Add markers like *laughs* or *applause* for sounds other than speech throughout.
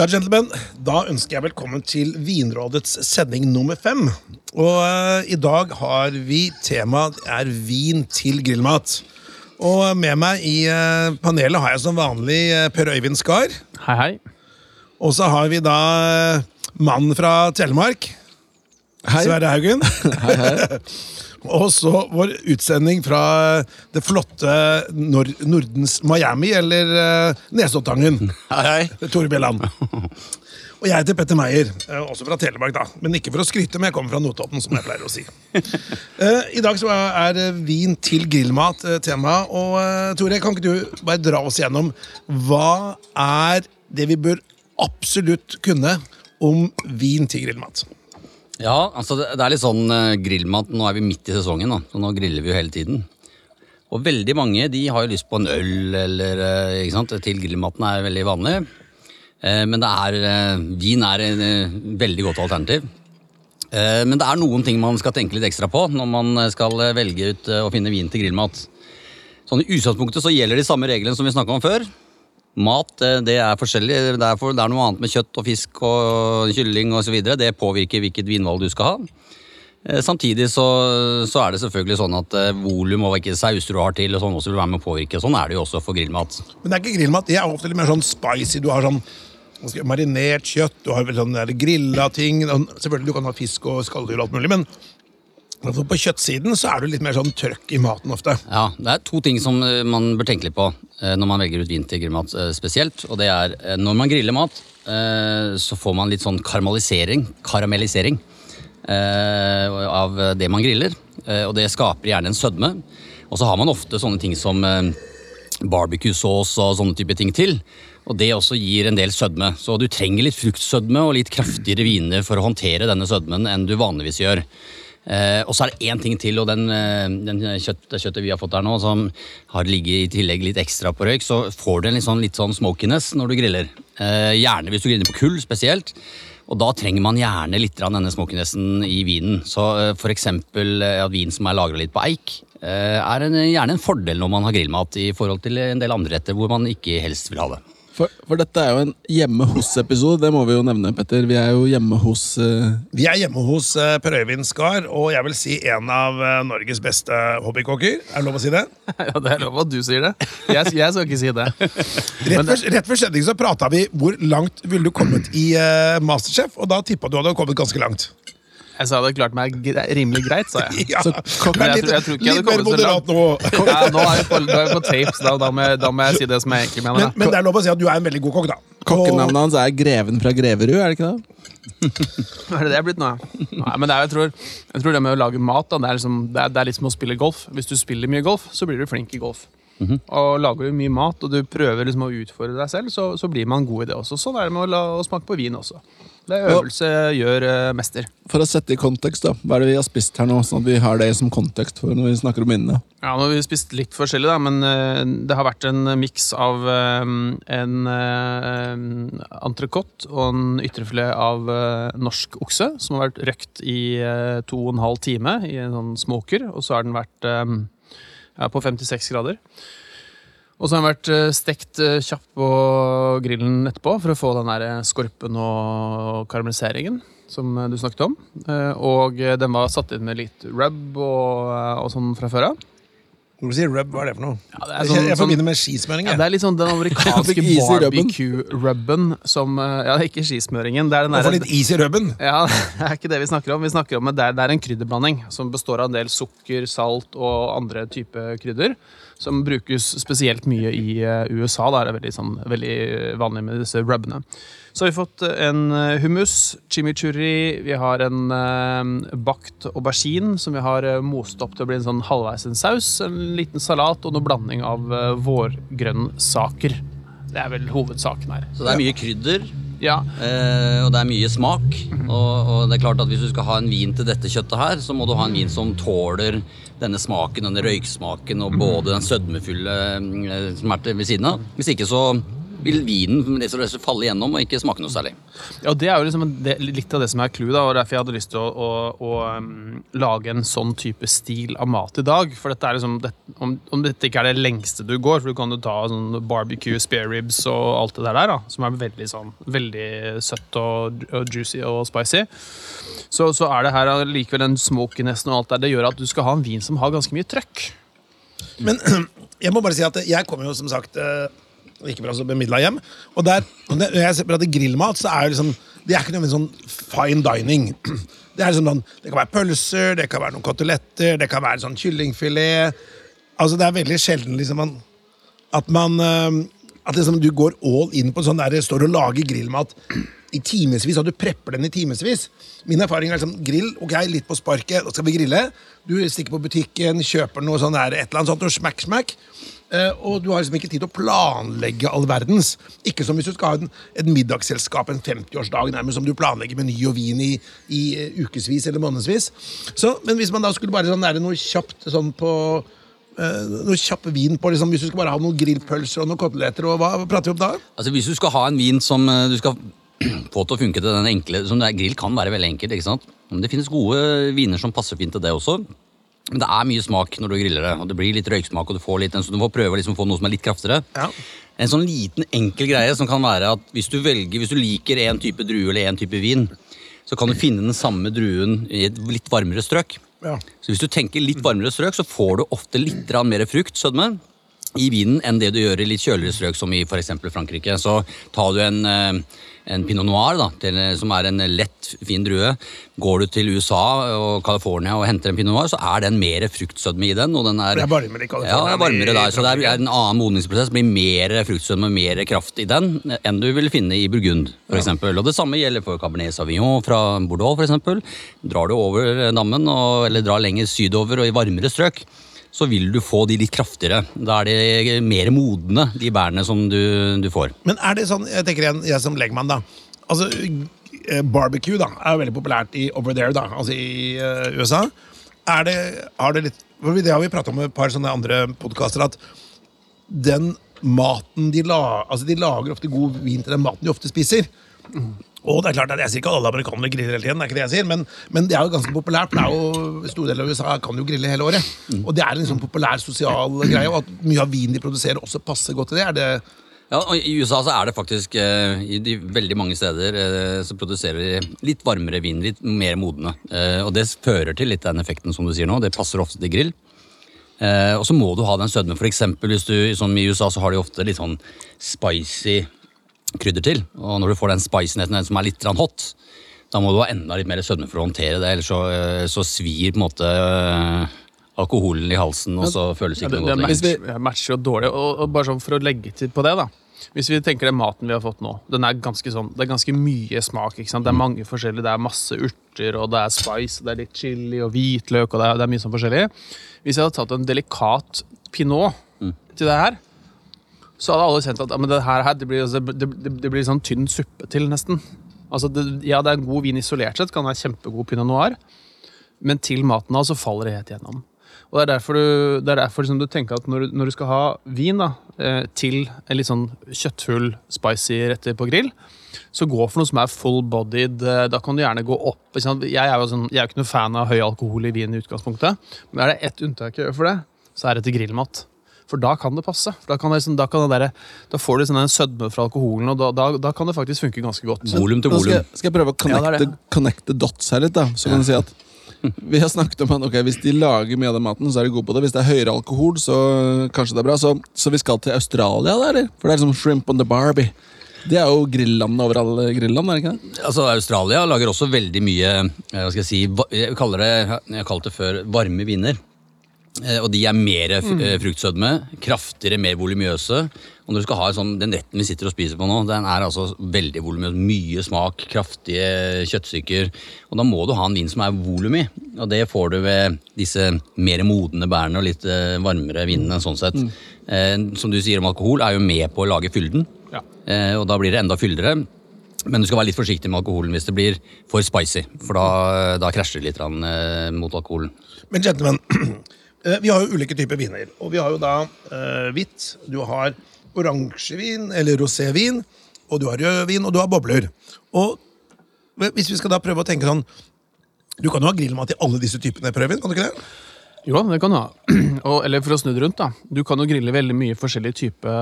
Ja, gentlemen, Da ønsker jeg velkommen til Vinrådets sending nummer fem. Og uh, I dag har vi temaet er vin til grillmat. Og med meg i uh, panelet har jeg som vanlig uh, Per Øyvind Skar. Hei, hei. Og så har vi da mannen fra Telemark. Hei. Sverre Haugen. *laughs* Hei, hei. *laughs* Og så vår utsending fra det flotte Nord Nordens Miami, eller uh, Nesoddtangen. *laughs* Hei, hei. Tore Bjelland. *laughs* Og jeg heter Petter Meyer, eh, også fra Telemark. da. Men ikke for å skryte, men jeg kommer fra Notodden, som jeg pleier å si. *laughs* Eh, I dag så er eh, vin til grillmat eh, tema. Og eh, Tore, kan ikke du bare dra oss gjennom hva er det vi bør absolutt kunne om vin til grillmat? Ja, altså det, det er litt sånn eh, grillmat. Nå er vi midt i sesongen, da, så nå griller vi jo hele tiden. Og veldig mange de har jo lyst på en øl eller eh, ikke sant? til grillmaten er veldig vanlig. Eh, men det er, eh, vin er et eh, veldig godt alternativ. Eh, Men det er noen ting man skal tenke litt ekstra på når man skal eh, velge ut eh, å finne vin til grillmat. Sånn I utgangspunktet så gjelder de samme reglene som vi snakka om før. Mat eh, det er forskjellig. Det er, det er noe annet med kjøtt og fisk og kylling osv. Det påvirker hvilket vinvalg du skal ha. Eh, Samtidig så, så er det selvfølgelig sånn at eh, volum og hvilke sauser du har til, og sånn også vil være med å påvirke. Sånn er det jo også for grillmat. Men det er ikke grillmat. Det er ofte litt mer sånn spicy. Du har sånn marinert kjøtt, du har sånn grilla ting. og Selvfølgelig du kan ha fisk og skalldyr og alt mulig, men altså på kjøttsiden så er du litt mer sånn trøkk i maten ofte. Ja, Det er to ting som eh, man bør tenke litt på eh, når man velger ut vin eh, spesielt. Og det er når man griller mat, så får man litt sånn karamellisering, karamellisering av det man griller. Og det skaper gjerne en sødme. Og så har man ofte sånne ting som barbecue-sås og sånne type ting til. Og det også gir en del sødme. Så du trenger litt fruktsødme og litt kraftigere viner for å håndtere denne sødmen enn du vanligvis gjør. Eh, og så er det én ting til, og den, eh, den kjøtt, det kjøttet vi har fått her nå, som har ligget i tillegg litt ekstra på røyk, så får du en litt sånn, litt sånn smokiness når du griller. Eh, gjerne hvis du griller på kull spesielt. Og da trenger man gjerne litt av denne smokinessen i vinen. Så eh, eksempel eh, at vin som er lagra litt på eik, eh, er en, gjerne en fordel når man har grillmat i forhold til en del andre retter hvor man ikke helst vil ha det. For, for dette er jo en hjemme hos-episode, det må vi jo nevne, Petter. Vi er jo hjemme hos uh... Vi er hjemme hos uh, Per Øyvind Skar, og jeg vil si en av uh, Norges beste hobbykokker. Er det lov å si det? *laughs* Ja, Det er lov at du sier det. Jeg, jeg skal ikke si det. Rett for, rett før sending så prata vi hvor langt ville du kommet i eh, Masterchef, og da tippa du hadde kommet ganske langt. Jeg sa det klart meg rimelig greit, sa jeg. *laughs* Ja, Så kokk- Vær jeg litt, tror- jeg tror ikke jeg litt hadde mer kommet så moderat nå. *laughs* Ja, nå er vi på, er vi på tapes, da, da, må jeg, da må jeg si det som jeg egentlig mener. Men, men det er lov å si at du er en veldig god kokk, da. Kokkenavnet hans er Greven fra Greverud, er det ikke det? Er det det jeg er blitt nå? ja? Nei, men det er, jeg, tror, jeg tror det med å lage mat da, det, er liksom, det, er, det er litt som å spille golf. Hvis du spiller mye golf, så blir du flink i golf. Og Lager du mye mat og du prøver liksom å utfordre deg selv, så, så blir man god i det også. Sånn er det med å, la, å smake på vin også. Det er øvelse gjør uh, mester. For å sette i kontekst, da. Hva er det vi har spist her nå, sånn at vi har det som kontekst for når vi snakker om minnene? Ja, nå har vi spist litt forskjellig, da, men uh, det har vært en miks av uh, en uh, entrecôte og en ytrefilet av norsk okse, som har vært røkt i to og en halv time i en sånn smoker, og så har den vært på 56 grader. Og så har den vært eh, stekt eh, kjapt på grillen etterpå for å få den der eh, skorpen og karamelliseringen som du snakket om. Og den var satt inn med litt rub og, og sånn fra før av. Når du sier rub, hva er det for noe? Ja, det sånn- jeg sånn- forbinder med skismøring. Ja, det er litt sånn den *laughs* amerikanske barbecue-rubben som Ja, det er ikke skismøringen. Det er den der, litt is i rubben. ja, *laughs* det er ikke det vi snakker om. Vi snakker om det er, det er en krydderblanding som består av en del sukker, salt og andre typer krydder. Som brukes spesielt mye i eh, USA. Da er det veldig, sånn, veldig vanlig med disse rubbene. Så har vi fått en eh, hummus, chimichurri, vi har en eh, bakt aubergine som vi har eh, most opp til å bli en sånn halvveis en saus, en liten salat og noe blanding av eh, vårgrønnsaker. Det er vel hovedsaken her. Så det er mye krydder, Ja, Eh, og det er mye smak. Og, og det er klart at hvis du skal ha en vin til dette kjøttet her, så må du ha en vin som tåler denne smaken, denne røyksmaken, og både den sødmefulle eh, som er ved siden av. Hvis ikke så vil vinen falle gjennom og ikke smake noe særlig. Ja, Det er jo liksom litt av det som er clouet, og derfor jeg hadde lyst til å, å, å um, lage en sånn type stil av mat i dag. For dette liksom, det, om, om dette ikke er det lengste du går, for du kan jo ta sånn barbecue, spare ribs og alt det der, da, som er veldig sånn veldig søtt og, og juicy og spicy, så, så er det her likevel den smokinessen og alt der. Det gjør at du skal ha en vin som har ganske mye trøkk. Men *clears throat* jeg må bare si at jeg kommer jo som sagt eh, ikke fra så bemidla hjem. Og der, når jeg ser på at det grillmat, så er det liksom Det er ikke noe sånn fine dining. *clears throat* Det, er liksom sånn, det kan være pølser, det kan være noen koteletter, det kan være sånn kyllingfilet. Altså Det er veldig sjelden liksom man, at man eh, At liksom du går all in på sånn der står og lager grillmat i timevis, og du prepper den i timevis. Min erfaring er liksom grill, ok, litt på sparket, da skal vi grille. Du stikker på butikken, kjøper noe sånn der, et eller annet sånt, og smack, smack. Uh, og du har liksom ikke tid til å planlegge all verdens. Ikke som hvis du skal ha en, et middagsselskap en 50-årsdag nærmest som du planlegger med ny og vin i, i uh, ukevis eller månedsvis. Så, men hvis man da skulle bare sånn, er noe kjapt sånn på uh, noe kjapp vin på liksom, Hvis du skal bare ha noen grillpølser og noen koteletter, og hva, prater vi om da? Altså Hvis du skal ha en vin som eh, du skal *clears throat* få til å funke til den enkle som det er, Grill kan være veldig enkelt, ikke sant? Men det finnes gode viner som passer fint til det også. Men det er mye smak når du griller det, og det blir litt røyksmak, og du får litt, så du får prøve liksom å få noe som er litt kraftigere. Ja. En sånn liten, enkel greie som kan være at hvis du velger, hvis du liker en type drue eller en type vin, så kan du finne den samme druen i et litt varmere strøk. Ja. Så hvis du tenker litt varmere strøk, så får du ofte litt mer frukt, sødme, i vinen enn det du gjør i litt kjøligere strøk, som i f.eks. Frankrike. Så tar du en eh, en pinot noir, da, til, som er en lett, fin drue. Går du til USA og California og henter en pinot noir, så er den mer fruktsødme i den. Og den er, Det er varmere i California Ja, det er varmere der, så det er, en annen modningsprosess. blir mer fruktsødme mer kraft i den enn du vil finne i Burgund. For eksempel. og Det samme gjelder for Cabernet Sauvignon fra Bordeaux. Eksempel. drar du over dammen, og, eller drar lenger sydover og i varmere strøk, så vil du få de litt kraftigere. Da er de mer modne, de bærene som du, du får. Men er det sånn, jeg tenker igjen, jeg som legmann da Altså, eh, barbecue da er jo veldig populært i over there da Altså i uh, USA Er det, har det litt Det har vi pratet om i et par sånne andre podcaster At den maten de la, Altså de lager ofte god vin til den maten de ofte spiser og det er klart at Jeg sier ikke at alle amerikanere griller hele tiden, det er ikke det jeg sier, men, men det er jo ganske populært. for det er jo Store deler av USA kan jo grille hele året. Og det er en sånn populær sosial greie, og at mye av vinen de produserer, også passer godt til det. Er det Ja, og I USA så er det faktisk eh, i de veldig mange steder eh, så produserer de litt varmere vin, litt mer modne. Eh, og det fører til litt den effekten som du sier nå. Det passer ofte til grill. Eh, og så må du ha den sødmen. For eksempel hvis du, sånn I USA så har de ofte litt sånn spicy krydder til. Og når du får den spicinesen den som er litt hot, da må du ha enda litt mer sødme for å håndtere det, ellers så, eh, så svir på en måte eh, alkoholen i halsen, og så føles det Ja, ikke det, noe det godt lenger. matcher, matcher jo dårlig. Og, og bare sånn for å legge til på det, da. Hvis vi tenker den maten vi har fått nå, den er ganske sånn, det er ganske mye smak. ikke sant? Det er mange forskjellige, det er masse urter, og det er spice, og det er litt chili og hvitløk, og det er, det er mye sånn forskjellig. Hvis jeg hadde tatt en delikat pinot til det her, så hadde alle kjent at ja, det her, det, blir, det, det, det blir sånn tynn suppe til, nesten. Altså, Ja, det er en god vin isolert sett, kan være kjempegod pinot noir, men til maten da, så faller det helt gjennom. Og Det er derfor du, er derfor liksom du tenker at når, når du skal ha vin da, eh, til en litt sånn kjøttfull, spicy retter på grill, så gå for noe som er full-bodied. eh, Da kan du gjerne gå opp. Jeg er jo sånn, jeg er ikke noe fan av høy alkohol i vin i utgangspunktet, men er det ett unntak jeg gjør for det, så er det til grillmat. For da kan det passe. For da, kan det, liksom- da, kan det der, da får du sånn en sødme fra alkoholen, og da, da, da kan det faktisk funke ganske godt. Volum til volum. skal, jeg- skal jeg prøve å Ja, det connecte, det. connecte dots her litt. da Så kan du si at Vi har snakket om at okay, hvis de lager mye av den maten, så er de gode på det. Hvis det er høyere alkohol, så kanskje det er bra. Så, så vi skal til Australia, da, eller? For det er liksom shrimp on the barbie. Det er jo grillandet over alle grilland, er det ikke det? Altså, Australia lager også veldig mye eh, hva skal jeg si, jeg kaller det, jeg har kalt det før varme viner. Eh, Og de er mer Mm. eh, fruktsødme, kraftigere, mer voluminøse. Og når du skal ha sånn, Den retten vi sitter og spiser på nå, den er altså veldig voluminøs. Mye smak, kraftige kjøttstykker. Og da må du ha en vin som er volum i. Og det får du ved disse mer modne bærene og litt eh, varmere vinene. sånn sett. Mm. Eh, Som du sier om alkohol, er jo med på å lage fylden. Ja. Eh, og da blir det enda fyldigere. Men du skal være litt forsiktig med alkoholen hvis det blir for spicy. For da, da krasjer det litt eh, mot alkoholen. Men gentlemen, *clears throat* *clears throat* vi har jo ulike typer viner. Og vi har jo da eh, hvitt, du har oransjevin eller rosévin, og du har rødvin, og du har bobler. Og hvis vi skal da prøve å tenke sånn Du kan jo ha grillmat i alle disse typene prøvin, kan du ikke det? Jo, det kan du ha. *clears throat* Og, eller for å snu det rundt, da. Du kan jo grille veldig mye forskjellig type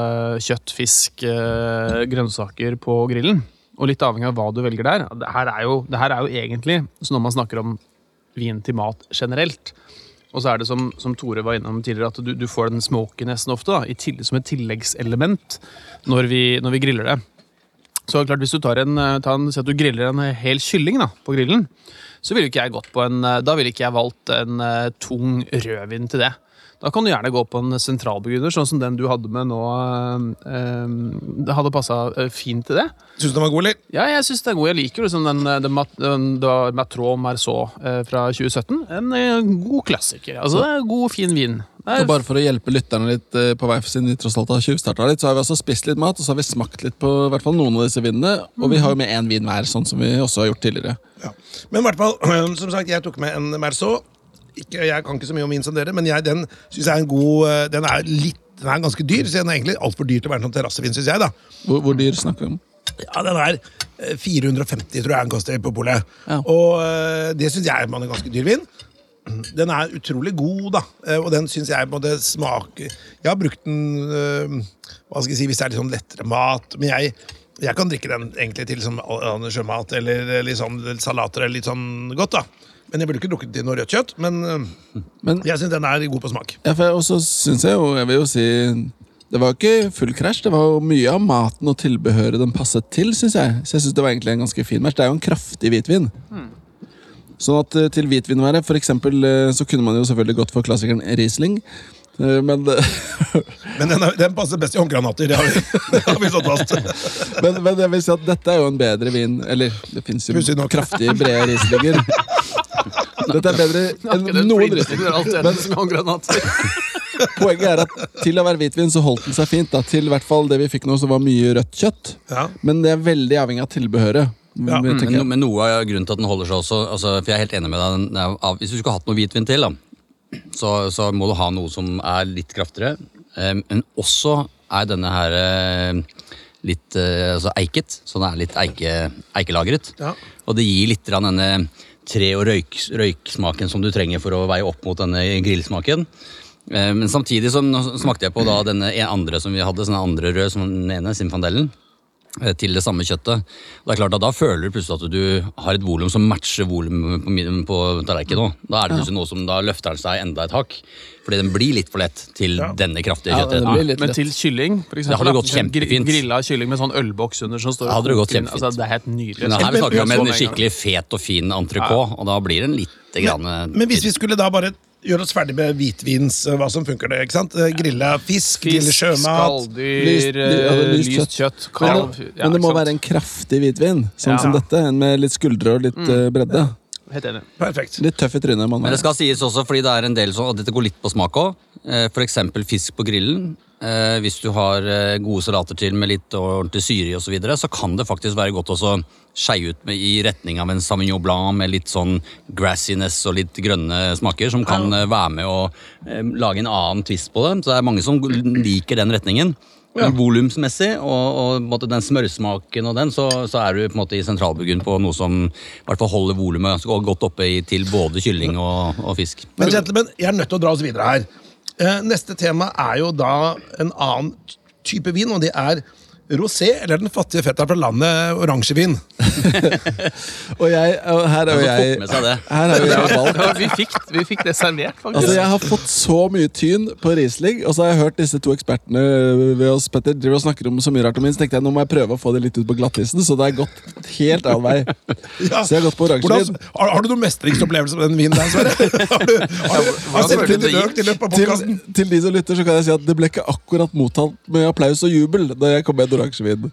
kjøtt, fisk, eh, grønnsaker på grillen. Og litt avhengig av hva du velger der. Det her er jo, det her er jo egentlig så når man snakker om vin til mat generelt. Og så er det som, som Tore var innom tidligere, at du, du får den smokinessen ofte da, i tillegg, som et tilleggselement når vi, når vi griller det. Så klart, hvis du tar en, eh, tar en, at du griller en hel kylling da, på grillen, så ville ikke jeg gått på en Da ville ikke jeg valgt en tung rødvin til det. Da kan du gjerne gå på en sentralbegrunner, sånn som den du hadde med nå. Det hadde passa uh, fint til det. Syns du den var god, eller? Ja, jeg syns den er god. Jeg liker liksom den, den, den, den Matron Merceau fra 2017. En god klassiker. Altså, det er god, fin vin. Så bare for å hjelpe lytterne litt eh, på vei, siden vi tross alt har tjuvstarta litt, så har vi altså spist litt mat, og så har vi smakt litt på i hvert fall noen av disse vinene. Og vi har jo med én vin hver, sånn som vi også har gjort tidligere. Ja. Men i hvert fall, *clears throat* som sagt, jeg tok med en Merceau. Ikke, jeg kan ikke så mye om vin som dere, men jeg, den synes jeg er en god eh, Den er litt, den er ganske dyr, så den er egentlig altfor dyr til å være en sånn terrassevin, syns jeg. da. Hvor, hvor dyr snakker vi om? Ja, Den er eh, 450, tror jeg den koster på polet. Ja. Og eh, det syns jeg er en ganske dyr vin. Den er utrolig god, da. Eh, Og den syns jeg både det smake Jeg har brukt den eh, hva skal jeg si, hvis det er litt sånn lettere mat. Men jeg, jeg kan drikke den egentlig til sånn sjømat eller litt sånn salater eller litt sånn godt. da. Men jeg ville ikke drukket det noe rødt kjøtt. Men, eh, Men jeg syns den er god på smak. ja, for jeg også synes jeg jo, jeg vil jo si det var ikke full krasj. Det var jo mye av maten og tilbehøret den passet til. Synes jeg Så jeg synes det var egentlig en ganske fin match. Det er jo en kraftig hvitvin. Sånn at eh, til hvitvinværet, for eksempel, eh, så kunne man jo selvfølgelig gått for klassikeren Riesling. Eh, Men, *laughs* Men den, er, den passer best i håndgranater. Det har vi, *laughs* det har vi slått fast. *laughs* men, men jeg vil si at dette er jo en bedre vin Eller det fins jo kraftige, brede Rieslinger. Dette er bedre *laughs* enn noen drittsekk. Men *laughs* poenget er at til å være hvitvin så holdt den seg fint. da Til i hvert fall det vi fikk nå, som var mye rødt kjøtt. Ja. Men det er veldig avhengig av tilbehøret. Ja, Men, no- men noe av grunnen til at den holder seg også altså, For jeg er helt enig med deg den er av, Hvis du skulle hatt noe hvitvin til, da, så, så må du ha noe som er litt kraftigere. Um, men også er denne her eh, litt uh, altså eiket, så den er litt eike, eikelagret. Ja. Og det gir litt denne tre- og røyk, røyksmaken som du trenger for å veie opp mot denne grillsmaken. Eh, Men samtidig så smakte jeg på da denne andre som vi hadde, sånn andre rød som den ene, Simfandellen, eh, til det samme kjøttet. Det er klart at Da føler du plutselig at du har et volum som matcher volumet på, på tallerkenen. Da er det plutselig noe som da løfter den seg enda et hakk. Fordi den blir litt for lett til Ja. denne kraftige Ja, kjøttet. den Men til kylling, for eksempel. Det hadde gått kjempefint. Grilla kylling med sånn ølboks under som står hadde gått kjempefint. Altså, det er helt nydelig. Men her vi snakker vi om en skikkelig fet og fin entrecôte, og da blir den litt grann, Men hvis vi skulle da bare gjøre oss ferdig med hvitvins, eh, hva som funker det, ikke sant? Eh, Grille fisk, grille sjømat. skalldyr, Lyst- eh, lyst kjøtt, Men, kalv det- ja, men det må sant? være en kraftig hvitvin, sånn Ja. som dette. En med litt skuldre og litt mm. bredde. Helt enig. Perfekt. Litt tøff i trynet. Man Men det skal sies også, fordi det er en del sånn, og dette går litt på smak òg. Eksempel fisk på grillen. Eh, hvis du har eh, gode salater til med litt ordentlig syre i osv., så, videre, så kan det faktisk være godt å skeie ut med, i retning av en Sauvignon Blanc med litt sånn grassiness og litt grønne smaker, som kan eh, være med å eh, lage en annen twist på det. Så det er mange som liker den retningen. Ja. volumsmessig og, og den smørsmaken og den, så, så er du på en måte i sentralbuggen på noe som i hvert fall holder volumet godt oppe i, til både kylling og, og fisk. Men gentlemen, jeg er nødt til å dra oss videre her. Eh, Neste tema er jo da en annen type vin, og det er rosé, eller den fattige fetteren fra landet, oransjevin. *laughs* Og jeg, og her er jo jeg? Her er jo jeg valgt Ja, vi, fikk, vi fikk det servert, faktisk. Altså, Jeg har fått så mye tyn på Riesling, og så har jeg hørt disse to ekspertene ved oss Petter, driver og snakker om så mye rart om min, så tenkte jeg nå må jeg prøve å få det litt ut på glattisen, så det har gått helt annen vei. *laughs* Ja. Så jeg har gått på oransjevin. har, har du noen mestringsopplevelse med den vinen der, Sverre? *laughs* Har du, har du, har økt i løpet av Til, til de som lytter, så kan jeg si at det ble ikke akkurat mottatt med applaus og jubel da jeg kom med oransjevin.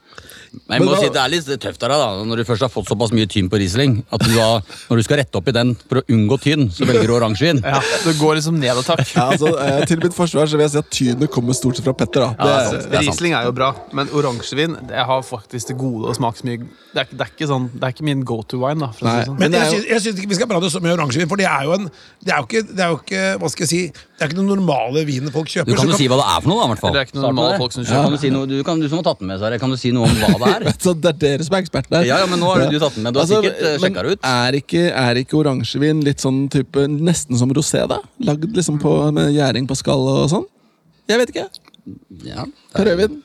Men jeg Men må hva- si Det er litt tøft av deg da, når du først har fått såpass mye tyn på Riesling, at du da, når du skal rette opp i den for å unngå tynn, så velger du oransjevin. Ja, Det går liksom ned og takk. Ja, altså, eh, til mitt forsvar så vil jeg si at tynet kommer stort sett fra Petter. da. Det Ja, er, sant. det er. Riesling er jo bra, men oransjevin det har faktisk det gode å smake så mye. Det er, det er ikke sånn, det er ikke min go to wine. da, for å si sånn. Men er jeg synes, jeg syns ikke vi skal prate så mye oransjevin, for det er jo en Det er jo ikke, det er jo ikke hva skal jeg si, det er ikke den normale vinen folk kjøper. Du kan jo si hva det er for noe, da. i hvert fall. Det er ikke noe normale folk som Ja. kjøper. Kan du, si noe, du, kan, du som har tatt den med, Sverre, kan du si noe om hva det er? *laughs* så det er dere som er ekspertene? Ja, ja, men nå har du tatt den med. Du har Altså, sikkert eh, sjekka det ut. Er ikke, er ikke oransjevin litt sånn type Nesten som rosé, da? Lagd liksom på, med gjæring på skall og sånn? Jeg vet ikke. Ja. Prøvin.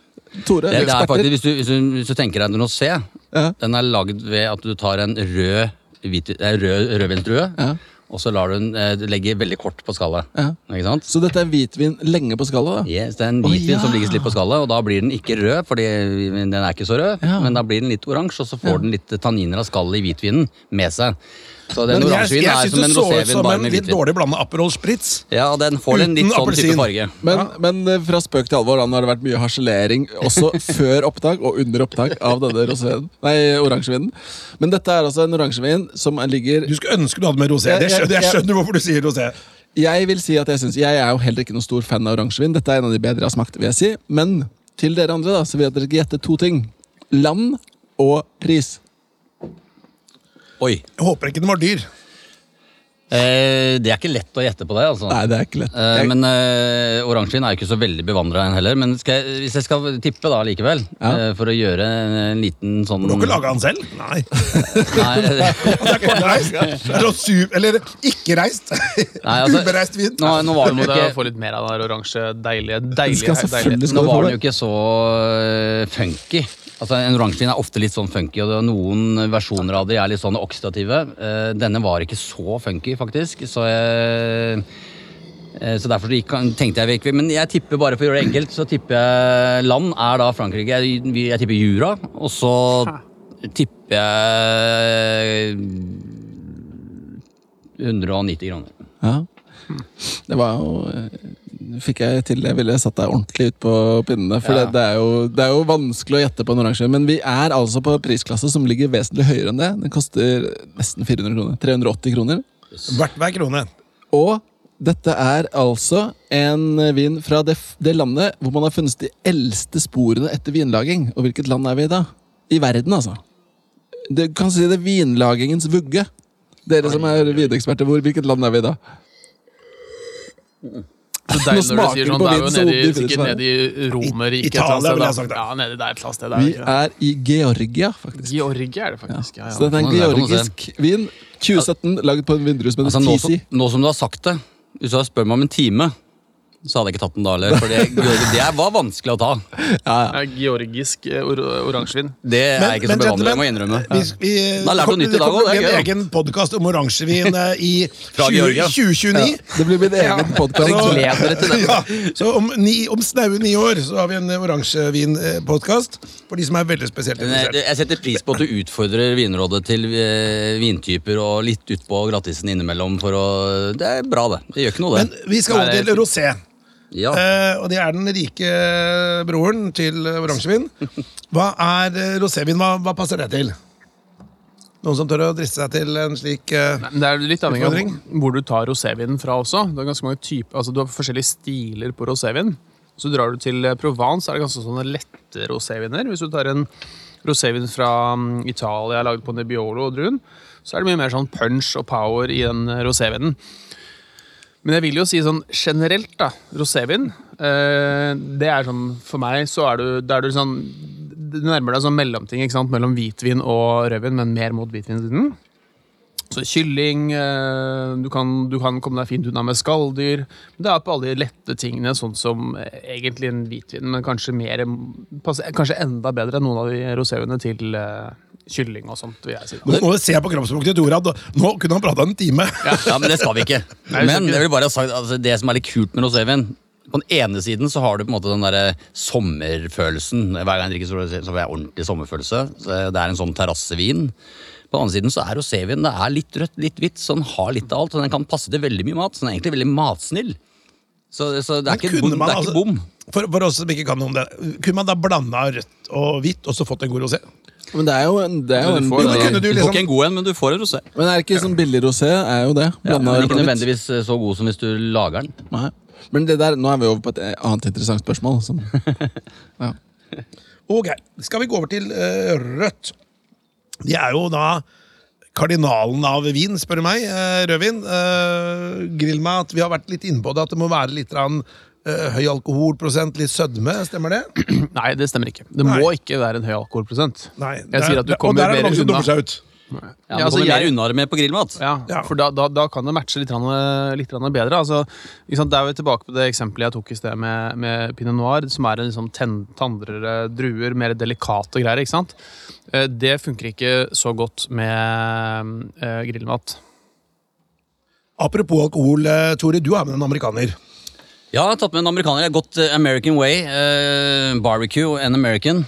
Tore, Det, det er faktisk, hvis, du, hvis, du, hvis du tenker deg en rosé, Ja. den er lagd ved at du tar en rød, hvit, eh, rød rødvinsdrue, Ja. Og så lar du den eh, legge veldig kort på skallet. Ja. Ikke sant? Så dette er hvitvin lenge på skallet? da? Yes, det er en hvitvin hvitvin ja. som ligger litt på skallet, og da blir den ikke rød, fordi den er ikke så rød, Ja. men da blir den litt oransje, og så får den litt tanniner av skallet i hvitvinen med seg. Så den Men jeg, oransjevinen jeg er syns som det en så ut som en litt hvitvin. dårlig blanda Aperol Spritz. Ja, den får en litt Uten sånn type appelsin. farge. Men, men eh, fra spøk til alvor, da, nå har det vært mye harselering også *laughs* før opptak og under opptak av denne roséen. Nei, oransjevinen. Men dette er altså en oransjevin som ligger Du skulle ønske du hadde med rosé. Jeg- Det jeg- skjønner, jeg ja. skjønner hvorfor du sier rosé. Jeg vil si at jeg synes, jeg er jo heller ikke noen stor fan av oransjevin. Dette er en av de bedre jeg har smakt, vil jeg si. Men til dere andre da, så vil jeg at dere skal gjette to ting. Land og pris. Oi. Jeg håper ikke den var dyr. Eh, det er ikke lett å gjette på det, altså. Nei, det er ikke lett. Eh, men eh, oransjevin er jo ikke så veldig bevandra enn heller. Men skal jeg, hvis jeg skal tippe da likevel, Ja. eh, for å gjøre en liten sånn Du har ikke laga den selv? Nei. Nei, eh, *laughs* Det er sånn Eller ikke reist. Nei, altså, Ubereist vin. nå, nå var den jo ikke få litt mer av den oransje, deilige, deilige, deilige. Nå var den jo ikke så øh, funky. Altså En oransjevin er ofte litt sånn funky, og noen versjoner av de er litt sånn oksidative. Eh, denne var ikke så funky, faktisk. Så jeg eh, så derfor tenkte jeg virkelig Men jeg tipper bare for å gjøre det enkelt, så tipper jeg land er da Frankrike. Jeg, jeg tipper Jura, og så tipper jeg 190 kroner. Ja. Det var jo eh, Fikk jeg til Jeg ville satt deg ordentlig ut på pinnene. For Ja. det, det, er jo, det er jo vanskelig å gjette på en oransje. Men vi er altså på prisklasse som ligger vesentlig høyere enn det. Den koster nesten 400 kroner. 380 kroner. Hvert hver krone. Og dette er altså en vin fra det, det landet hvor man har funnet de eldste sporene etter vinlaging. Og hvilket land er vi i da? I verden, altså. Du kan si det er vinlagingens vugge. Dere som er vineksperter, hvor, hvilket land er vi i da? Så Nå deilig når du smaker sier det sånn, på det er jo nede i, sikkert nede i Romerriket. Italia, ville jeg sagt Ja, nede der et sted. Der, Vi ikke er i Georgia, faktisk. Georgia er det faktisk. Ja, Så ja. dette er en georgisk vin. 2017, lagd på en vindrus med Altså, nå, som, nå som du har sagt det, hvis du spør meg om en time, så hadde jeg ikke tatt den da heller. For det, det var vanskelig å ta. Ja, ja. Ja, Georgisk eh, or oransjevin. Det er jeg ikke så bevandret, jeg må innrømme. Vi, vi, Da lærte du nytt i dag da. en egen podkast om oransjevin eh, i *laughs* 20, 2029. Det blir min egen podkast. Så-. Ja, om, ni, om snaue ni år så har vi en oransjevinpodkast for de som er veldig spesielt jeg, interessert. jeg setter pris på at du utfordrer Vinrådet til eh, vintyper og litt utpå grattisen innimellom. For å, det er bra, det. Det gjør ikke noe, det. Men vi skal over til rosé. Ja. Eh, og det er den rike broren til eh, oransjevin. Hva er eh, rosévin? Hva, hva passer det til? Noen som tør å driste seg til en slik eh, Nei, Det er litt avhengig av hvor du tar rosévinen fra også. Det er ganske mange typer, altså Du har forskjellige stiler på rosévin. Så drar du til eh, Provence, er det ganske sånne lette roséviner. Hvis du tar en rosévin fra mm, Italia lagd på Nebbiolo og druen, så er det mye mer sånn punch og power i den eh, rosévinen. Men jeg vil jo si sånn generelt, da. Rosévin. Eh, det er sånn For meg så er du, da er du sånn Du nærmer deg sånn mellomting ikke sant, mellom hvitvin og rødvin, men mer mot hvitvinsiden. Så kylling eh, du, kan, du kan komme deg fint unna med skalldyr. Det er på alle de lette tingene, sånn som eh, egentlig en hvitvin, men kanskje, mer, kanskje enda bedre enn noen av de rosévinene til eh, kylling og sånt. vil jeg si. Nå må du se på kroppsspråket til Tora. Nå kunne han prata en time. Ja, Men det skal vi ikke. *laughs* Nei, Men ikke jeg vil bare ha sagt, altså, det som er litt kult med rosévin På den ene siden så har du på en måte den der sommerfølelsen. Hver gang jeg drikker så får jeg ordentlig sommerfølelse. Så det er en sånn terrassevin. På den andre siden så er rosévin det er litt rødt, litt hvitt, så den har litt av alt. Og den kan passe til veldig mye mat. Så den er egentlig veldig matsnill. Så, så det er ikke, bom, man det er altså- ikke bom. For, for oss som ikke kan noe om det, kunne man da blanda rødt og hvitt og så fått en god rosé? Men det er jo en, det er jo en får, billig, du, du får liksom- ikke en god en, men du får en rosé. Men er ikke sånn billig rosé? Er jo det. Ja, men ikke nødvendigvis eh, så god som hvis du lager den. Nei. Men det der, nå er vi over på et annet interessant spørsmål. Som, *laughs* ja. Ok, Skal vi gå over til uh, rødt? De er jo da kardinalen av vin, spør du meg. Uh, rødvin. Uh, grillmat. Vi har vært litt inne på det, at det må være litt rann eh, høy alkoholprosent, litt sødme. Stemmer det? *clears throat* Nei, det stemmer ikke. Det Nei. må ikke være en høy alkoholprosent. Nei. Jeg sier at du det- kommer og der er det bedre mange som unna. dummer seg ut. Ja, Ja, altså, jeg- unna det med på grillmat. Ja, Ja. for da, da, da kan det matche litt, litt bedre. Altså, ikke sant? Der er vi tilbake på det eksempelet jeg tok i sted med, med pinot noir, som er en liksom ten, tandrere druer, mer delikate greier. ikke sant? Eh, Det funker ikke så godt med eh, grillmat. Apropos alkohol, eh, Tore. Du er med en amerikaner. Ja, jeg har tatt med en amerikaner. Jeg har gått eh, American Way. eh, barbecue and American.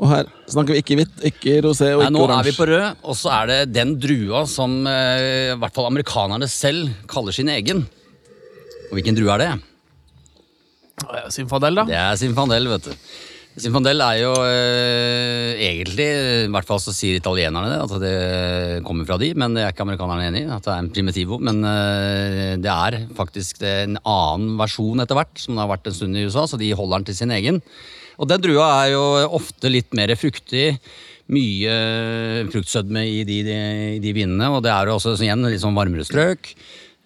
Og her snakker vi ikke hvitt, ikke rosé og Nei, ikke nå er vi på rød, og så er det den drua som eh, i hvert fall amerikanerne selv kaller sin egen. Og hvilken drue er det? Eh, Zinfandel, da? Det er Zinfandel, vet du. Zinfandel er jo eh, egentlig, i hvert fall så sier italienerne det, at det kommer fra de, men det er ikke amerikanerne enig i. At det er en primitivo. Men eh, det er faktisk det en annen versjon etter hvert, som det har vært en stund i USA, så de holder den til sin egen. Og den drua er jo ofte litt mer fruktig. Mye fruktsødme i de, de, de vinene, og det er jo også igjen litt sånn varmere strøk.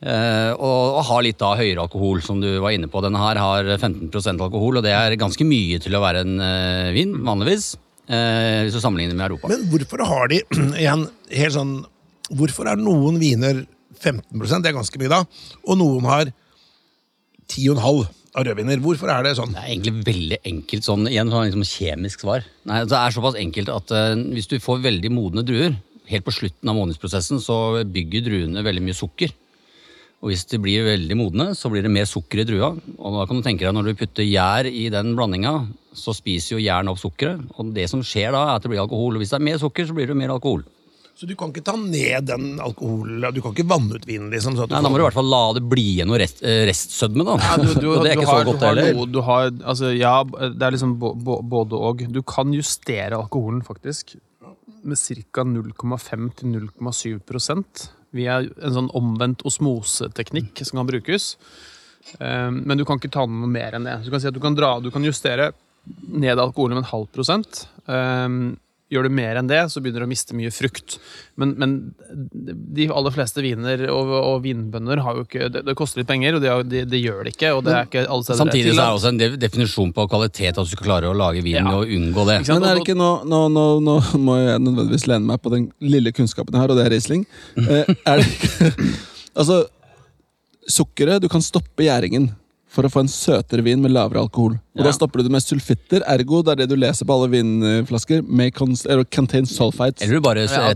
Eh, og, har litt da høyere alkohol, som du var inne på. Denne her har 15% alkohol, og det er ganske mye til å være en eh, vin, vanligvis. eh, hvis du sammenligner med Europa. Men hvorfor har de *clears throat* igjen helt sånn Hvorfor er noen viner 15% det er ganske mye da, og noen har 10,5 av rødviner? Hvorfor er det sånn? Det er egentlig veldig enkelt sånn, igjen sånn liksom kjemisk svar. Nei, Det er såpass enkelt at uh, hvis du får veldig modne druer, helt på slutten av modningsprosessen, så bygger druene veldig mye sukker. Og hvis de blir veldig modne, så blir det mer sukker i drua. Og da kan du tenke deg når du putter gjær i den blandinga, så spiser jo gjæren opp sukkeret. Og det som skjer da, er at det blir alkohol. Og hvis det er mer sukker, så blir det mer alkohol. Så du kan ikke ta ned den alkoholen Du kan ikke vanne ut vinen, liksom? Så at du Nei, da må du i hvert fall la det bli igjen noe rest, eh, restsødme, da. Ja, du, du, *laughs* og det er ikke har, så godt heller. Du, du har, altså, ja, det er liksom både og. Du kan justere alkoholen faktisk med ca. 0,5 til 0,7 via en sånn omvendt osmoseteknikk som kan brukes. Um, men du kan ikke ta med noe mer enn det. Du kan si du kan, dra, du kan justere ned alkoholen med en halv prosent. Gjør du mer enn det, så begynner du å miste mye frukt. Men, men de aller fleste viner og, og vinbønder har jo ikke Det, det koster litt penger, og det, har- de, de gjør det ikke. Og det er ikke alle steder Samtidig så er det også en definisjon på kvalitet, at du skal klare å lage vin Ja. og unngå det. Ikke sant? Men er det ikke nå, nå, nå, nå må jeg nødvendigvis lene meg på den lille kunnskapen jeg har, og det er Riesling. *laughs* Eh, er det ikke *laughs* Altså, sukkeret Du kan stoppe gjæringen for å få en søtere vin med lavere alkohol. Og Ja. Da stopper du det med sulfitter, ergo det er det du leser på alle vinflasker. May contain sulfites. Eller du bare Ja.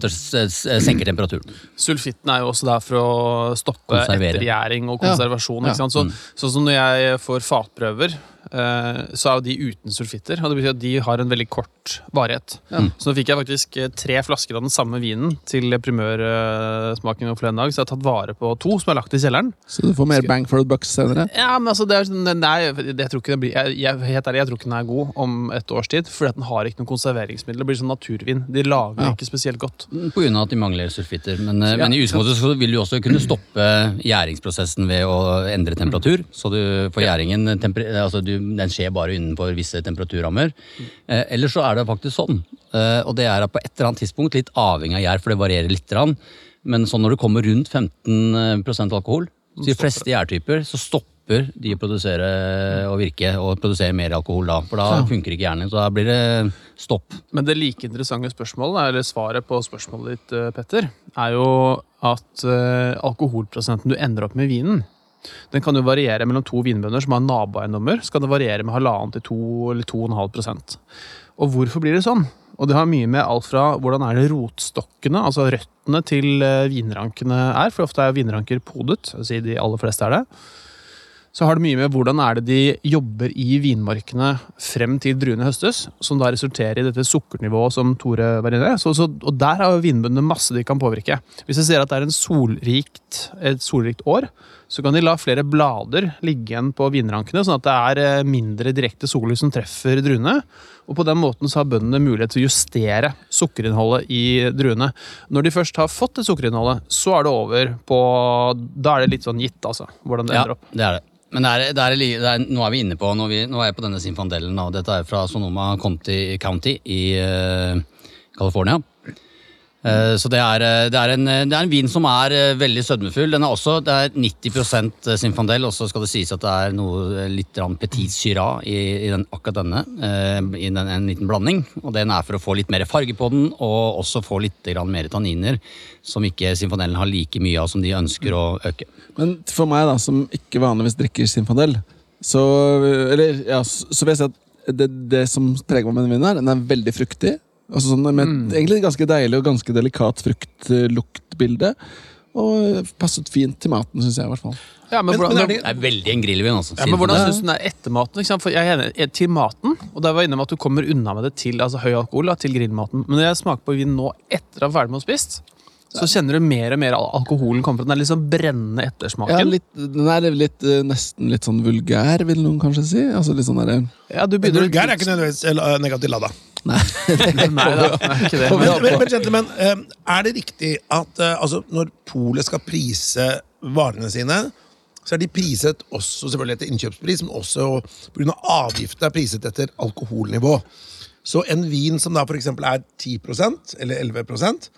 senker temperaturen. Sulfitten er jo også der for å stoppe ettergjæring og konservasjon. Ja. Ikke sant? Så, Sånn som når jeg får fatprøver, så er jo de uten sulfitter. Og det betyr at de har en veldig kort varighet. Så nå fikk jeg faktisk eh, tre flasker av den samme vinen til primørsmaking forleden dag. Så jeg har tatt vare på to som er lagt i kjelleren. Så du får mer bang for the bucks senere. Ja, men altså, det er, sånn- nei, jeg tror ikke den blir jeg, jeg, Helt ærlig, jeg tror ikke den er god om et års tid. Fordi at den har ikke noe konserveringsmiddel. Det blir sånn naturvin. De lager Ja. ikke spesielt godt. På grunn av at de mangler sulfitter. Men, eh, Ja, men i utgangspunktet så vil du også kunne stoppe gjæringsprosessen ved å endre temperatur. Så du får gjæringen temper altså du, Den skjer bare innenfor visse temperaturrammer. Eh, Eller så er det faktisk sånn, eh, og det er at på et eller annet tidspunkt, litt avhengig av gjær, for det varierer litt, men sånn når det kommer rundt 15% alkohol, så de fleste gjærtyper, så stopper de å produsere og virke og produsere mer alkohol da. For da funker ikke hjernen, så da blir det stopp. Men det like interessante spørsmålet, eller svaret på spørsmålet ditt, eh, Petter, er jo at eh, alkoholprosenten du ender opp med i vinen, den kan jo variere mellom to vinbønder som har naboeiendommer. Skal det variere med halvannen til to eller to og en halv prosent. Og hvorfor blir det sånn? Og det har mye med alt fra hvordan er det rotstokkene, altså røttene til eh, vinrankene er, for ofte er vinranker podet, si de aller fleste er det. så har det mye med hvordan er det de jobber i vinmarkene frem til druene høstes, som da resulterer i dette sukkernivået som Tore var inne i. Og der har jo vinbøndene masse de kan påvirke. Hvis jeg ser at det er solrikt, et solrikt år, så kan de la flere blader ligge igjen på vinrankene, sånn at det er eh, mindre direkte sollys som treffer druene. Og på den måten så har bøndene mulighet til å justere sukkerinnholdet i druene. Når de først har fått det sukkerinnholdet, så er det over på Da er det litt sånn gitt, altså, hvordan det Ja, ender opp. det er det. Men det er, det er, det er, nå er vi inne på Nå vi, nå er jeg på denne Sinfandelen. Og dette er fra Sonoma County, County i uh, California. Eh, så det er, eh, det, er en, det er en vin som er eh, veldig sødmefull. Den er også, Det er 90% Sinfandel, og så skal det sies at det er noe eh, litt Petit Syrah i, i den, akkurat denne. eh, I den, en liten blanding. Og den er for å få litt mer farge på den, og også få litt mer tanniner, som ikke Sinfandelen har like mye av som de ønsker å øke. Men for meg, da, som ikke vanligvis drikker Sinfandel, så, eller, ja, så vil jeg si at det, det som preger meg med den vinen, her, den er veldig fruktig. Altså sånn med mm. egentlig ganske deilig og ganske delikat fruktluktbilde. Og passet fint til maten, syns jeg. i hvert fall. Ja, men, Men- hvordan, men er Det er veldig en grillvin, altså. ja, men hvordan syns du den er etter maten? Ikke sant? For jeg er enig, eh, til maten, og der var jeg inne med at du kommer unna med det til altså høy alkohol, da, til grillmaten. Men når jeg smaker på vin nå etter å er ferdig med å spist, så kjenner du mer og mer alkoholen kommer fra. Den er sånn brennende Ja, ettersmaken. litt, den er litt, eh, nesten litt sånn vulgær, vil noen kanskje si. Altså litt sånn der, Ja, du begynner vulgær er ikke nødvendigvis eh, negativt lada. Nei. Nei *laughs* da, det er ikke det. Men, Men, men gentlemen, eh, er det riktig at eh, altså, når polet skal prise varene sine, så er de priset også selvfølgelig etter innkjøpspris, men også pga. avgiftene er priset etter alkoholnivå. Så en vin som da f.eks. er 10% eller 11%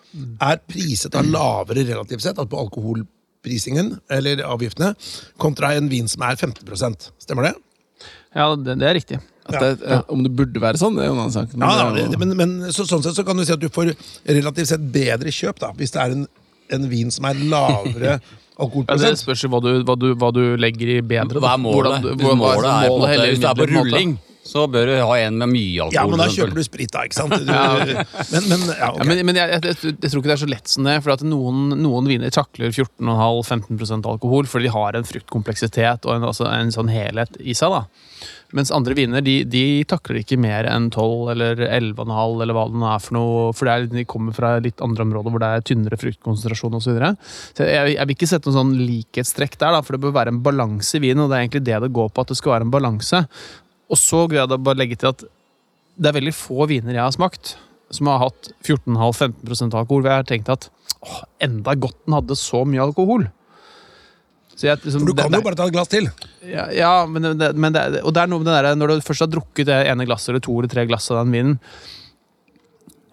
er priset av lavere relativt sett, altså på alkoholprisingen eller avgiftene, kontra en vin som er 15% Stemmer det? ja, det, det er riktig. At det, ja, om det burde være sånn, det er jo en annen sak. Men Ja, da, det det, men, men så, sånn sett så kan du si at du får relativt sett bedre kjøp da, hvis det er en, en vin som er lavere *laughs* Ja, det alkoholprosent. spørs hva du, hva, du, hva du legger i bedre. Hva er målet? Hvordan du- Hvis hva- hva målet er på en heller hvis du er på rulling, så bør du ha en med mye alkohol. Ja, men da kjøper du sprit, da. ikke sant? *laughs* Du, Ja. Men, men, ja, okay. Ja, men men jeg, jeg, jeg, jeg tror ikke det er så lett som det. For at noen, noen viner takler 14,5-15% alkohol fordi de har en fruktkompleksitet og en, altså en sånn helhet i seg. da. Mens andre viner de, de takler ikke mer enn 12 eller 11,5 eller hva det nå er for noe. For er, de kommer fra litt andre områder hvor det er tynnere fruktkonsentrasjon osv. Så videre. så jeg, jeg vil ikke sette noen sånn likhetstrekk der, da, for det bør være en balanse i vinen. Og det er egentlig det det går på, at det skal være en balanse. Og så vil jeg da bare legge til at det er veldig få viner jeg har smakt som har hatt 14,5-15 alkohol. Hvor jeg har tenkt at åh, enda godt den hadde så mye alkohol. Så jeg, liksom, For du kan det, jo bare ta et glass til. ja, ja, men, det, men det, og det er noe med det der, når du først har drukket det ene glasset eller to eller tre glass av den vinen,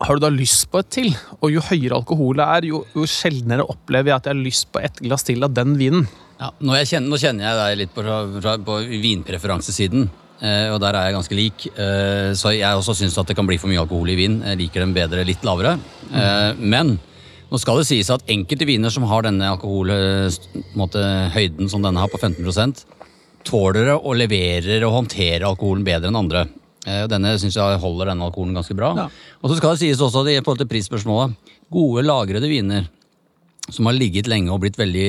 har du da lyst på et til? Og jo høyere alkohol det er, jo, jo sjeldnere opplever jeg at jeg har lyst på et glass til av den vinen. Ja, nå, jeg kjenner, nå kjenner jeg deg litt på, på, på vinpreferansesiden. Eh, og der er jeg ganske lik. Eh, så jeg også syns at det kan bli for mye alkohol i vin. Jeg liker den bedre litt lavere. Eh, men nå skal det sies at enkelte viner som har denne alkoholhøyden som denne har, på 15 tåler og leverer og håndterer alkoholen bedre enn andre. Eh, denne syns jeg holder denne alkoholen ganske bra. Ja. Og så skal det sies også, i forhold til prisspørsmålet, gode lagrede viner som har ligget lenge og blitt veldig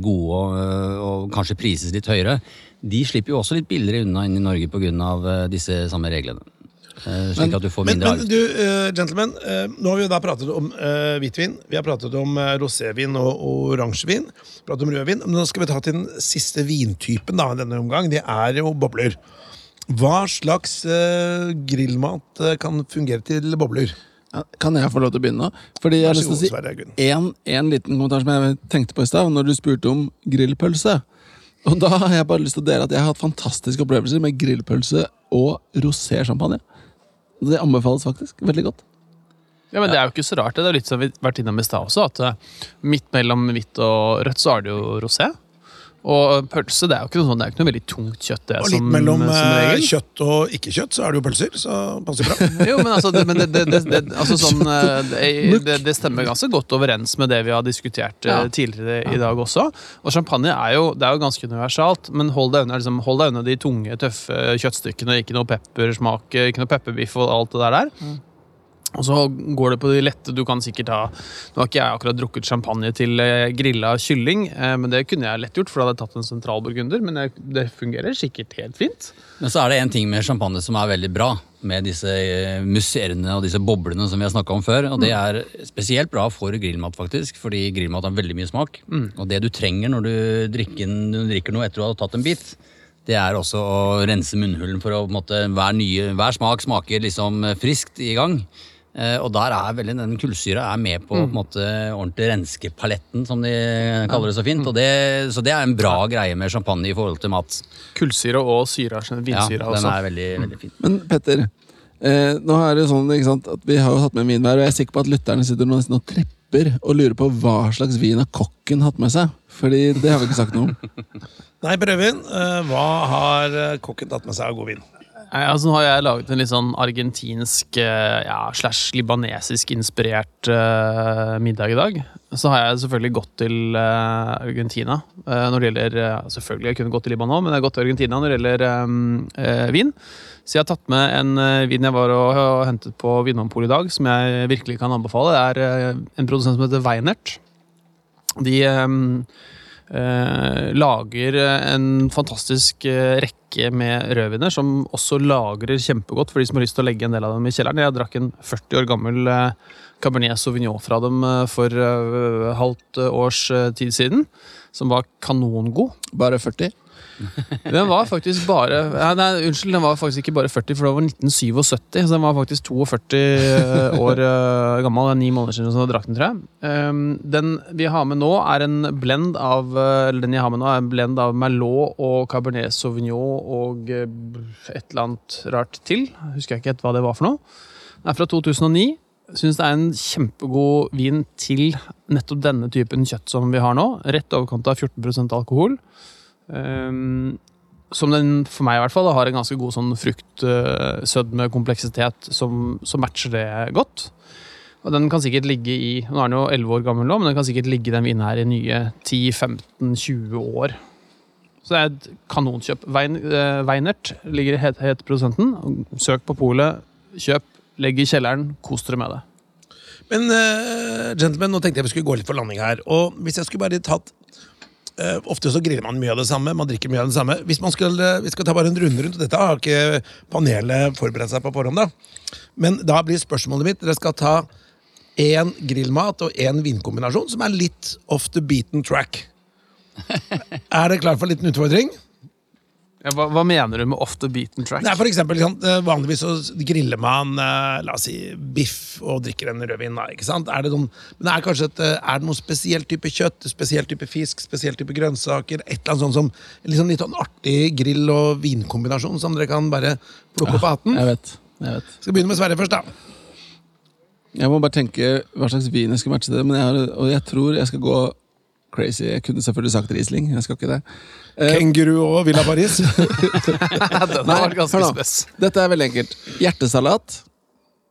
gode og, øh, og kanskje prises litt høyere, de slipper jo også litt billigere unna inn i Norge pga. disse samme reglene. Eh, Slik at du får mindre mindre men men du, uh, gentlemen, uh, nå har vi jo da pratet om uh, hvitvin, vi har pratet om uh, rosévin og, og oransjevin, pratet om rødvin, men nå skal vi ta til den siste vintypen da, i denne omgang, det er jo bobler. Hva slags grillmat kan fungere til bobler? Ja, Kan jeg få lov til å begynne nå? Fordi jeg har lyst til å si én en, en liten kommentar som jeg tenkte på i stad, når du spurte om grillpølse. Og da har jeg bare lyst til å dele at jeg har hatt fantastiske opplevelser med grillpølse og rosé-champagne. Det anbefales faktisk. Veldig godt. Ja, men Det er jo ikke så rart. Det Det er litt som vi har vært innom i stad også, at eh, midt mellom hvitt og rødt så er det jo rosé. Og pølse det er jo ikke noe, sånn, det er ikke noe veldig tungt kjøtt. det Og litt som, mellom som eh, regel. kjøtt og ikke kjøtt, så er det jo pølser, så passer bra. *laughs* Jo, men altså, det, men det, det, det, altså sånn, *laughs* eh, det, stemmer ganske godt overens med det vi har diskutert eh, Ja. tidligere i dag også. Og champagne er jo, det er jo ganske universalt, men hold deg unna, liksom, hold deg unna de tunge, tøffe kjøttstykkene. Ikke noe peppersmak, ikke noe pepperbiff og alt det der. der. Og så går det på de lette. Du kan sikkert ha Nå har ikke jeg akkurat drukket champagne til eh, grilla kylling, eh, men det kunne jeg lett gjort, for da hadde jeg tatt en sentralburgunder. Men det, fungerer sikkert helt fint. Men så er det en ting med champagne som er veldig bra, med disse eh, musserende og disse boblene som vi har snakka om før. Og det er spesielt bra for grillmat, faktisk, fordi grillmat har veldig mye smak. Og det du trenger når du drikker, når du drikker noe etter du har tatt en bit, det er også å rense munnhulen for å på en måte, hver, nye, hver smak smaker liksom friskt i gang. Eh, og der er veldig den kullsyra er med på, på en måte, ordentlig renskepaletten, som de kaller det så fint. Og det, så det er en bra greie med champagne i forhold til mat. Kullsyre og syre, Ja, den også. er veldig, veldig fin. Men Petter, eh, nå er det sånn ikke sant, at vi har jo hatt med vin hver, og jeg er sikker på at lytterne sitter nå nesten og trepper og lurer på hva slags vin har kokken hatt med seg. Fordi det har vi ikke sagt noe om. *laughs* Nei, Brøvin, eh, hva har eh, kokken tatt med seg av god vin? Altså Nå har jeg laget en litt sånn argentinsk eh, ja, slash libanesisk inspirert uh, middag i dag. Så har jeg selvfølgelig gått til uh, Argentina uh, når det gjelder Selvfølgelig jeg kunne gått til Libanon, men jeg har gått til Argentina når det gjelder um, vin. Så jeg har tatt med en vin jeg var og, og hentet på Vinmonopolet i dag, som jeg virkelig kan anbefale. Det er en produsent som heter Weinert. De eh, eh, lager en fantastisk eh, rekke med rødviner, som også lagrer kjempegodt for de som har lyst til å legge en del av dem i kjelleren. Jeg drakk en 40 år gammel eh, Cabernet Sauvignon fra dem eh, for eh, halvt eh, års eh, tid siden, som var kanongod. Bare 40? *laughs* Den var faktisk bare Nei, unnskyld, den var faktisk ikke bare 40, for det var 1977. Så den var faktisk 42 år eh, gammel. Det er ni måneder siden jeg drakk den, tror jeg. Um, den vi har med nå, er en blend av eh, Eller den jeg har med nå, er en blend av Merlot og Cabernet Sauvignon og eh, et eller annet rart til. Husker jeg ikke helt hva det var for noe. Den er fra 2009. Syns det er en kjempegod vin til nettopp denne typen kjøtt som vi har nå. Rett overkant av 14 alkohol. Um, som den, for meg i hvert fall, har en ganske god sånn fruktsødme-kompleksitet som, som matcher det godt. Og den kan sikkert ligge i Nå er den jo 11 år gammel nå, men den kan sikkert ligge den vinen her i nye 10-15-20 år. Så det er et kanonkjøp. Wein, eh, Weinert ligger het, het produsenten. Søk på polet, kjøp, legg i kjelleren, kos dere med det. Men uh, gentlemen, nå tenkte jeg vi skulle gå litt for landing her. Og hvis jeg skulle bare tatt eh, Ofte så griller man mye av det samme, man drikker mye av det samme. Hvis man skal, eh, Vi skal ta bare en runde rundt dette, har ikke panelet forberedt seg på forhånd. da. Men da blir spørsmålet mitt Dere skal ta én grillmat og én vinkombinasjon som er litt off the beaten track. *laughs* Er dere klar for en liten utfordring? Ja, hva, hva mener du med off the beaten track? Er for eksempel, eh, Vanligvis så griller man eh, la oss si, biff og drikker en rødvin. Ikke sant? Er det, noen, men det er kanskje et, eh, er det noen spesiell type kjøtt, spesiell type fisk, spesiell type grønnsaker? Et eller annet sånt som liksom litt sånn, artig grill- og vinkombinasjon som dere kan bare plukke opp av hatten? Jeg vet. jeg vet. Skal begynne med Sverre først, da. Jeg må bare tenke hva slags vin jeg skal matche det, men jeg har, og jeg tror jeg skal gå crazy. Jeg kunne selvfølgelig sagt Riesling, jeg skal ikke det. Eh, Kenguru og Villa Paris. *laughs* den var ganske spes. Dette er veldig enkelt. Hjertesalat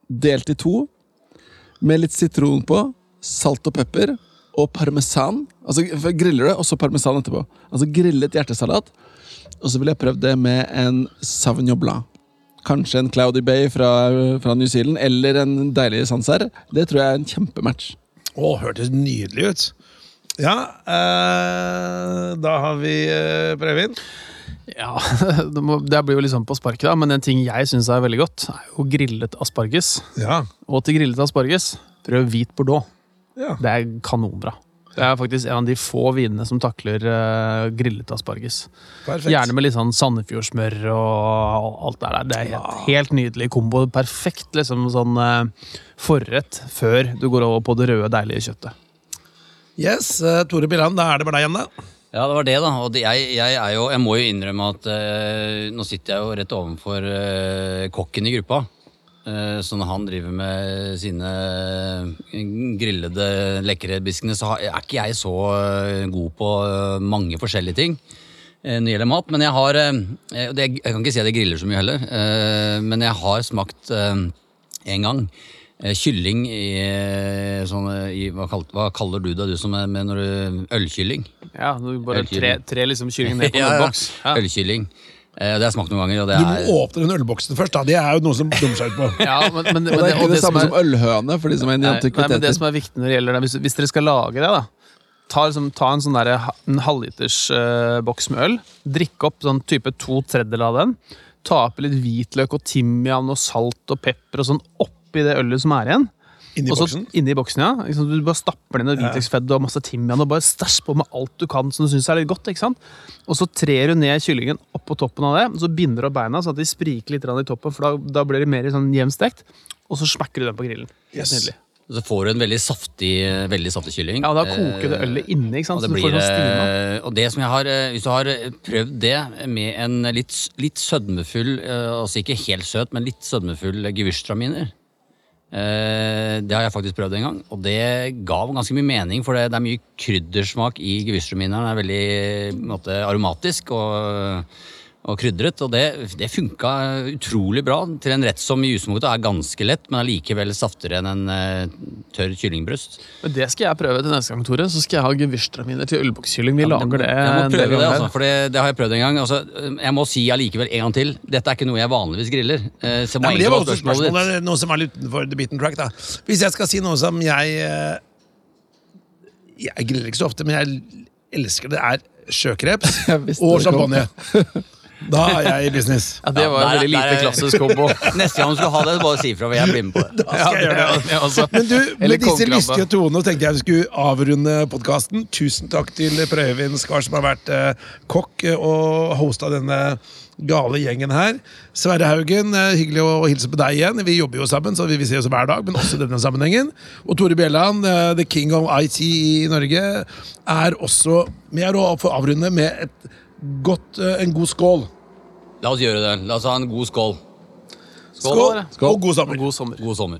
delt i to, med litt sitron på, salt og pepper og parmesan. Altså Griller det, og så parmesan etterpå. Altså Grillet hjertesalat. Og så ville jeg prøvd det med en Sauvignon Blanc. Kanskje en Cloudy Bay fra, fra New Zealand, eller en deilig Sancerre. Det tror jeg er en kjempematch. Å, hørtes nydelig ut. Ja, eh, da har vi eh, Previn. Ja, *laughs* det, må, det blir jo liksom på sparket, da, men en ting jeg syns er veldig godt, er jo grillet asparges. Ja. Og til grillet asparges, prøv hvit bordeaux. ja. Det er kanonbra. Det er faktisk en av de få vinene som takler eh, grillet asparges. Perfekt. Gjerne med litt sånn Sandefjordsmør og alt det der. Det er helt, helt nydelig kombo. Perfekt liksom sånn eh, forrett før du går over på det røde, deilige kjøttet. Yes, eh, Tore Billand, da er det bare deg igjen, da. Ja, det var det, da. Og jeg, jeg, jo, jeg må jo innrømme at eh, nå sitter jeg jo rett ovenfor eh, kokken i gruppa. Eh, så når han driver med sine grillede, lekre biskene, så er ikke jeg så eh, god på eh, mange forskjellige ting eh, når det gjelder mat. Men jeg har eh, eh, Jeg kan ikke si at jeg griller så mye heller, eh, men jeg har smakt eh, en gang eh, kylling i eh, sånn eh, i, hva, kaller, hva kaller du det, du som er med når du Ølkylling? Ja, du bare tre, tre liksom kylling ned på *laughs* Ja, en boks. Ja. Ølkylling. Eh, det har jeg smakt noen ganger, og det Du må er åpne den ølboksen først. da Det er jo noe som dummer seg ut på. *laughs* Ja, men, men, Og det er ikke det, det, samme er- som ølhøne, for de som er Nei, nei, men det som er viktig når det gjelder det, hvis, hvis dere skal lage det, da Ta, liksom, ta en sånn der, en halvliters uh, boks med øl. Drikk opp sånn type to tredjedeler av den. Ta oppi litt hvitløk og timian og salt og pepper og sånn oppi det ølet som er igjen. Inni Også, boksen. inni boksen, ja. Du bare stapper ned hvitløksfedd og masse timian og bare stæsj på med alt du kan som du syns er litt godt. ikke sant? Og så trer du ned kyllingen oppå toppen av det, og så binder du opp beina sånn at de spriker litt i toppen, for da, da blir det mer sånn jevnstekt. Og så smekker du den på grillen. Yes. nydelig. Så får du en veldig saftig, veldig saftig kylling. Ja, og da koker det ølet inni, ikke sant? Og, så det du blir, får sånn eh, og det som jeg har eh, Hvis du har eh, prøvd det med en litt, litt sødmefull Altså ikke helt søt, men litt sødmefull gewürztraminer Det har jeg faktisk prøvd en gang, og det ga ganske mye mening. For det, er mye kryddersmak i gewürztramineren. Den er veldig måte, aromatisk og, og krydret. Og det, det funka utrolig bra til en rett som i utgangspunktet er ganske lett, men allikevel saftigere enn en uh, tørr kyllingbryst. Men det skal jeg prøve til neste gang, Tore. Så skal jeg ha gevirstraminer til ølbokskylling. Vi lager det. Jeg må prøve det, altså, for det, det har jeg prøvd en gang. Altså, jeg må si allikevel en gang til. Dette er ikke noe jeg vanligvis griller. Uh, Så må Nei, men det var også spørsmålet ditt. spørsmålet, noe som er litt utenfor the beaten track. da Hvis jeg skal si noe som jeg uh, Jeg griller ikke så ofte, men jeg elsker det, er sjøkreps *laughs* og champagne. *laughs* Da er jeg i business. *laughs* Ja, det var Ja, en veldig lite der- klassisk kombo. *laughs* Neste gang du skal ha det, bare si ifra. Jeg blir med på det. *laughs* Da skal jeg gjøre det. det. Men du, med disse lystige tonene tenkte jeg vi skulle avrunde podkasten. Tusen takk til Per Øyvind Skar, som har vært eh, kokk eh, og hosta denne gale gjengen her. Sverre Haugen, eh, hyggelig å hilse på deg igjen. Vi jobber jo sammen, så vi vil se oss hver dag, men også i denne sammenhengen. Og Tore Bjelland, eh, the king of IT i Norge, er også med å få avrunde med et godt, eh, en god skål. La oss gjøre det. La oss ha en god skål. Skål, skål. Og god sommer. God sommer. God sommer.